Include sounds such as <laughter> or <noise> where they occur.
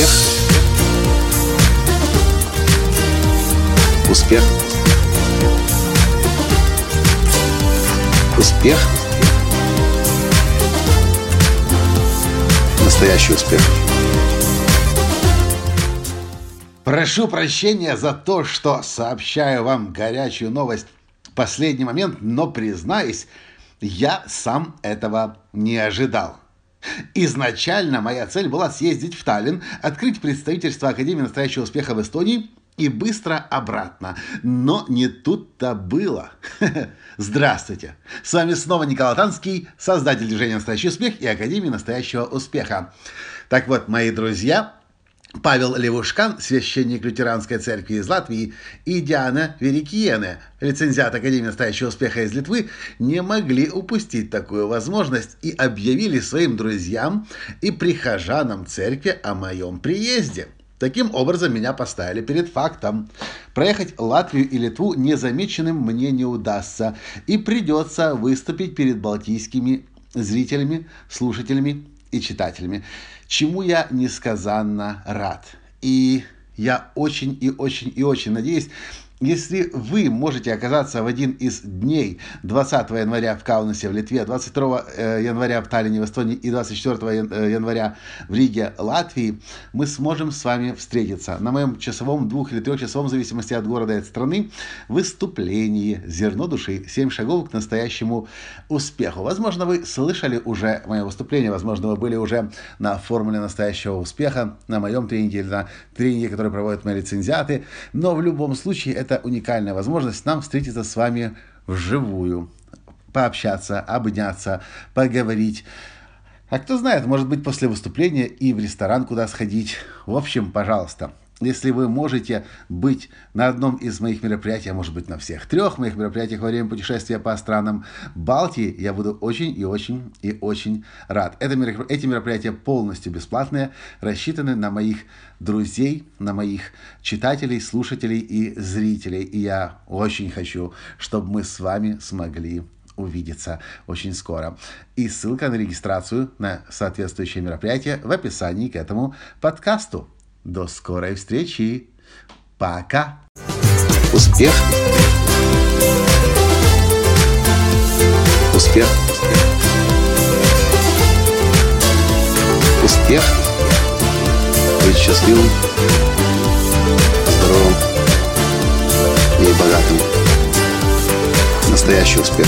Успех. Успех. Успех. Настоящий успех. Прошу прощения за то, что сообщаю вам горячую новость в последний момент, но признаюсь, я сам этого не ожидал. Изначально моя цель была съездить в Таллин, открыть представительство Академии настоящего успеха в Эстонии и быстро обратно. Но не тут-то было. <laughs> Здравствуйте! С вами снова Николай Танский, создатель движения «Настоящий успех» и Академии настоящего успеха. Так вот, мои друзья, Павел Левушкан, священник лютеранской церкви из Латвии, и Диана Верикиене, лицензиат Академии настоящего успеха из Литвы, не могли упустить такую возможность и объявили своим друзьям и прихожанам церкви о моем приезде. Таким образом, меня поставили перед фактом. Проехать Латвию и Литву незамеченным мне не удастся, и придется выступить перед балтийскими зрителями, слушателями и читателями, чему я несказанно рад. И я очень и очень и очень надеюсь, если вы можете оказаться в один из дней 20 января в Каунасе в Литве, 22 э, января в Таллине в Эстонии и 24 э, января в Риге, Латвии, мы сможем с вами встретиться на моем часовом, двух- или трехчасовом, в зависимости от города и от страны, выступлении «Зерно души. Семь шагов к настоящему успеху». Возможно, вы слышали уже мое выступление, возможно, вы были уже на формуле настоящего успеха, на моем тренинге или на тренинге, который проводят мои лицензиаты, но в любом случае это это уникальная возможность нам встретиться с вами вживую, пообщаться, обняться, поговорить. А кто знает, может быть, после выступления и в ресторан куда сходить. В общем, пожалуйста, если вы можете быть на одном из моих мероприятий, а может быть на всех трех моих мероприятиях во время путешествия по странам Балтии, я буду очень и очень и очень рад. Это, эти мероприятия полностью бесплатные, рассчитаны на моих друзей, на моих читателей, слушателей и зрителей. И я очень хочу, чтобы мы с вами смогли увидеться очень скоро. И ссылка на регистрацию на соответствующее мероприятие в описании к этому подкасту. До скорой встречи. Пока. Успех. Успех. Успех. Быть счастливым, здоровым и богатым. Настоящий успех.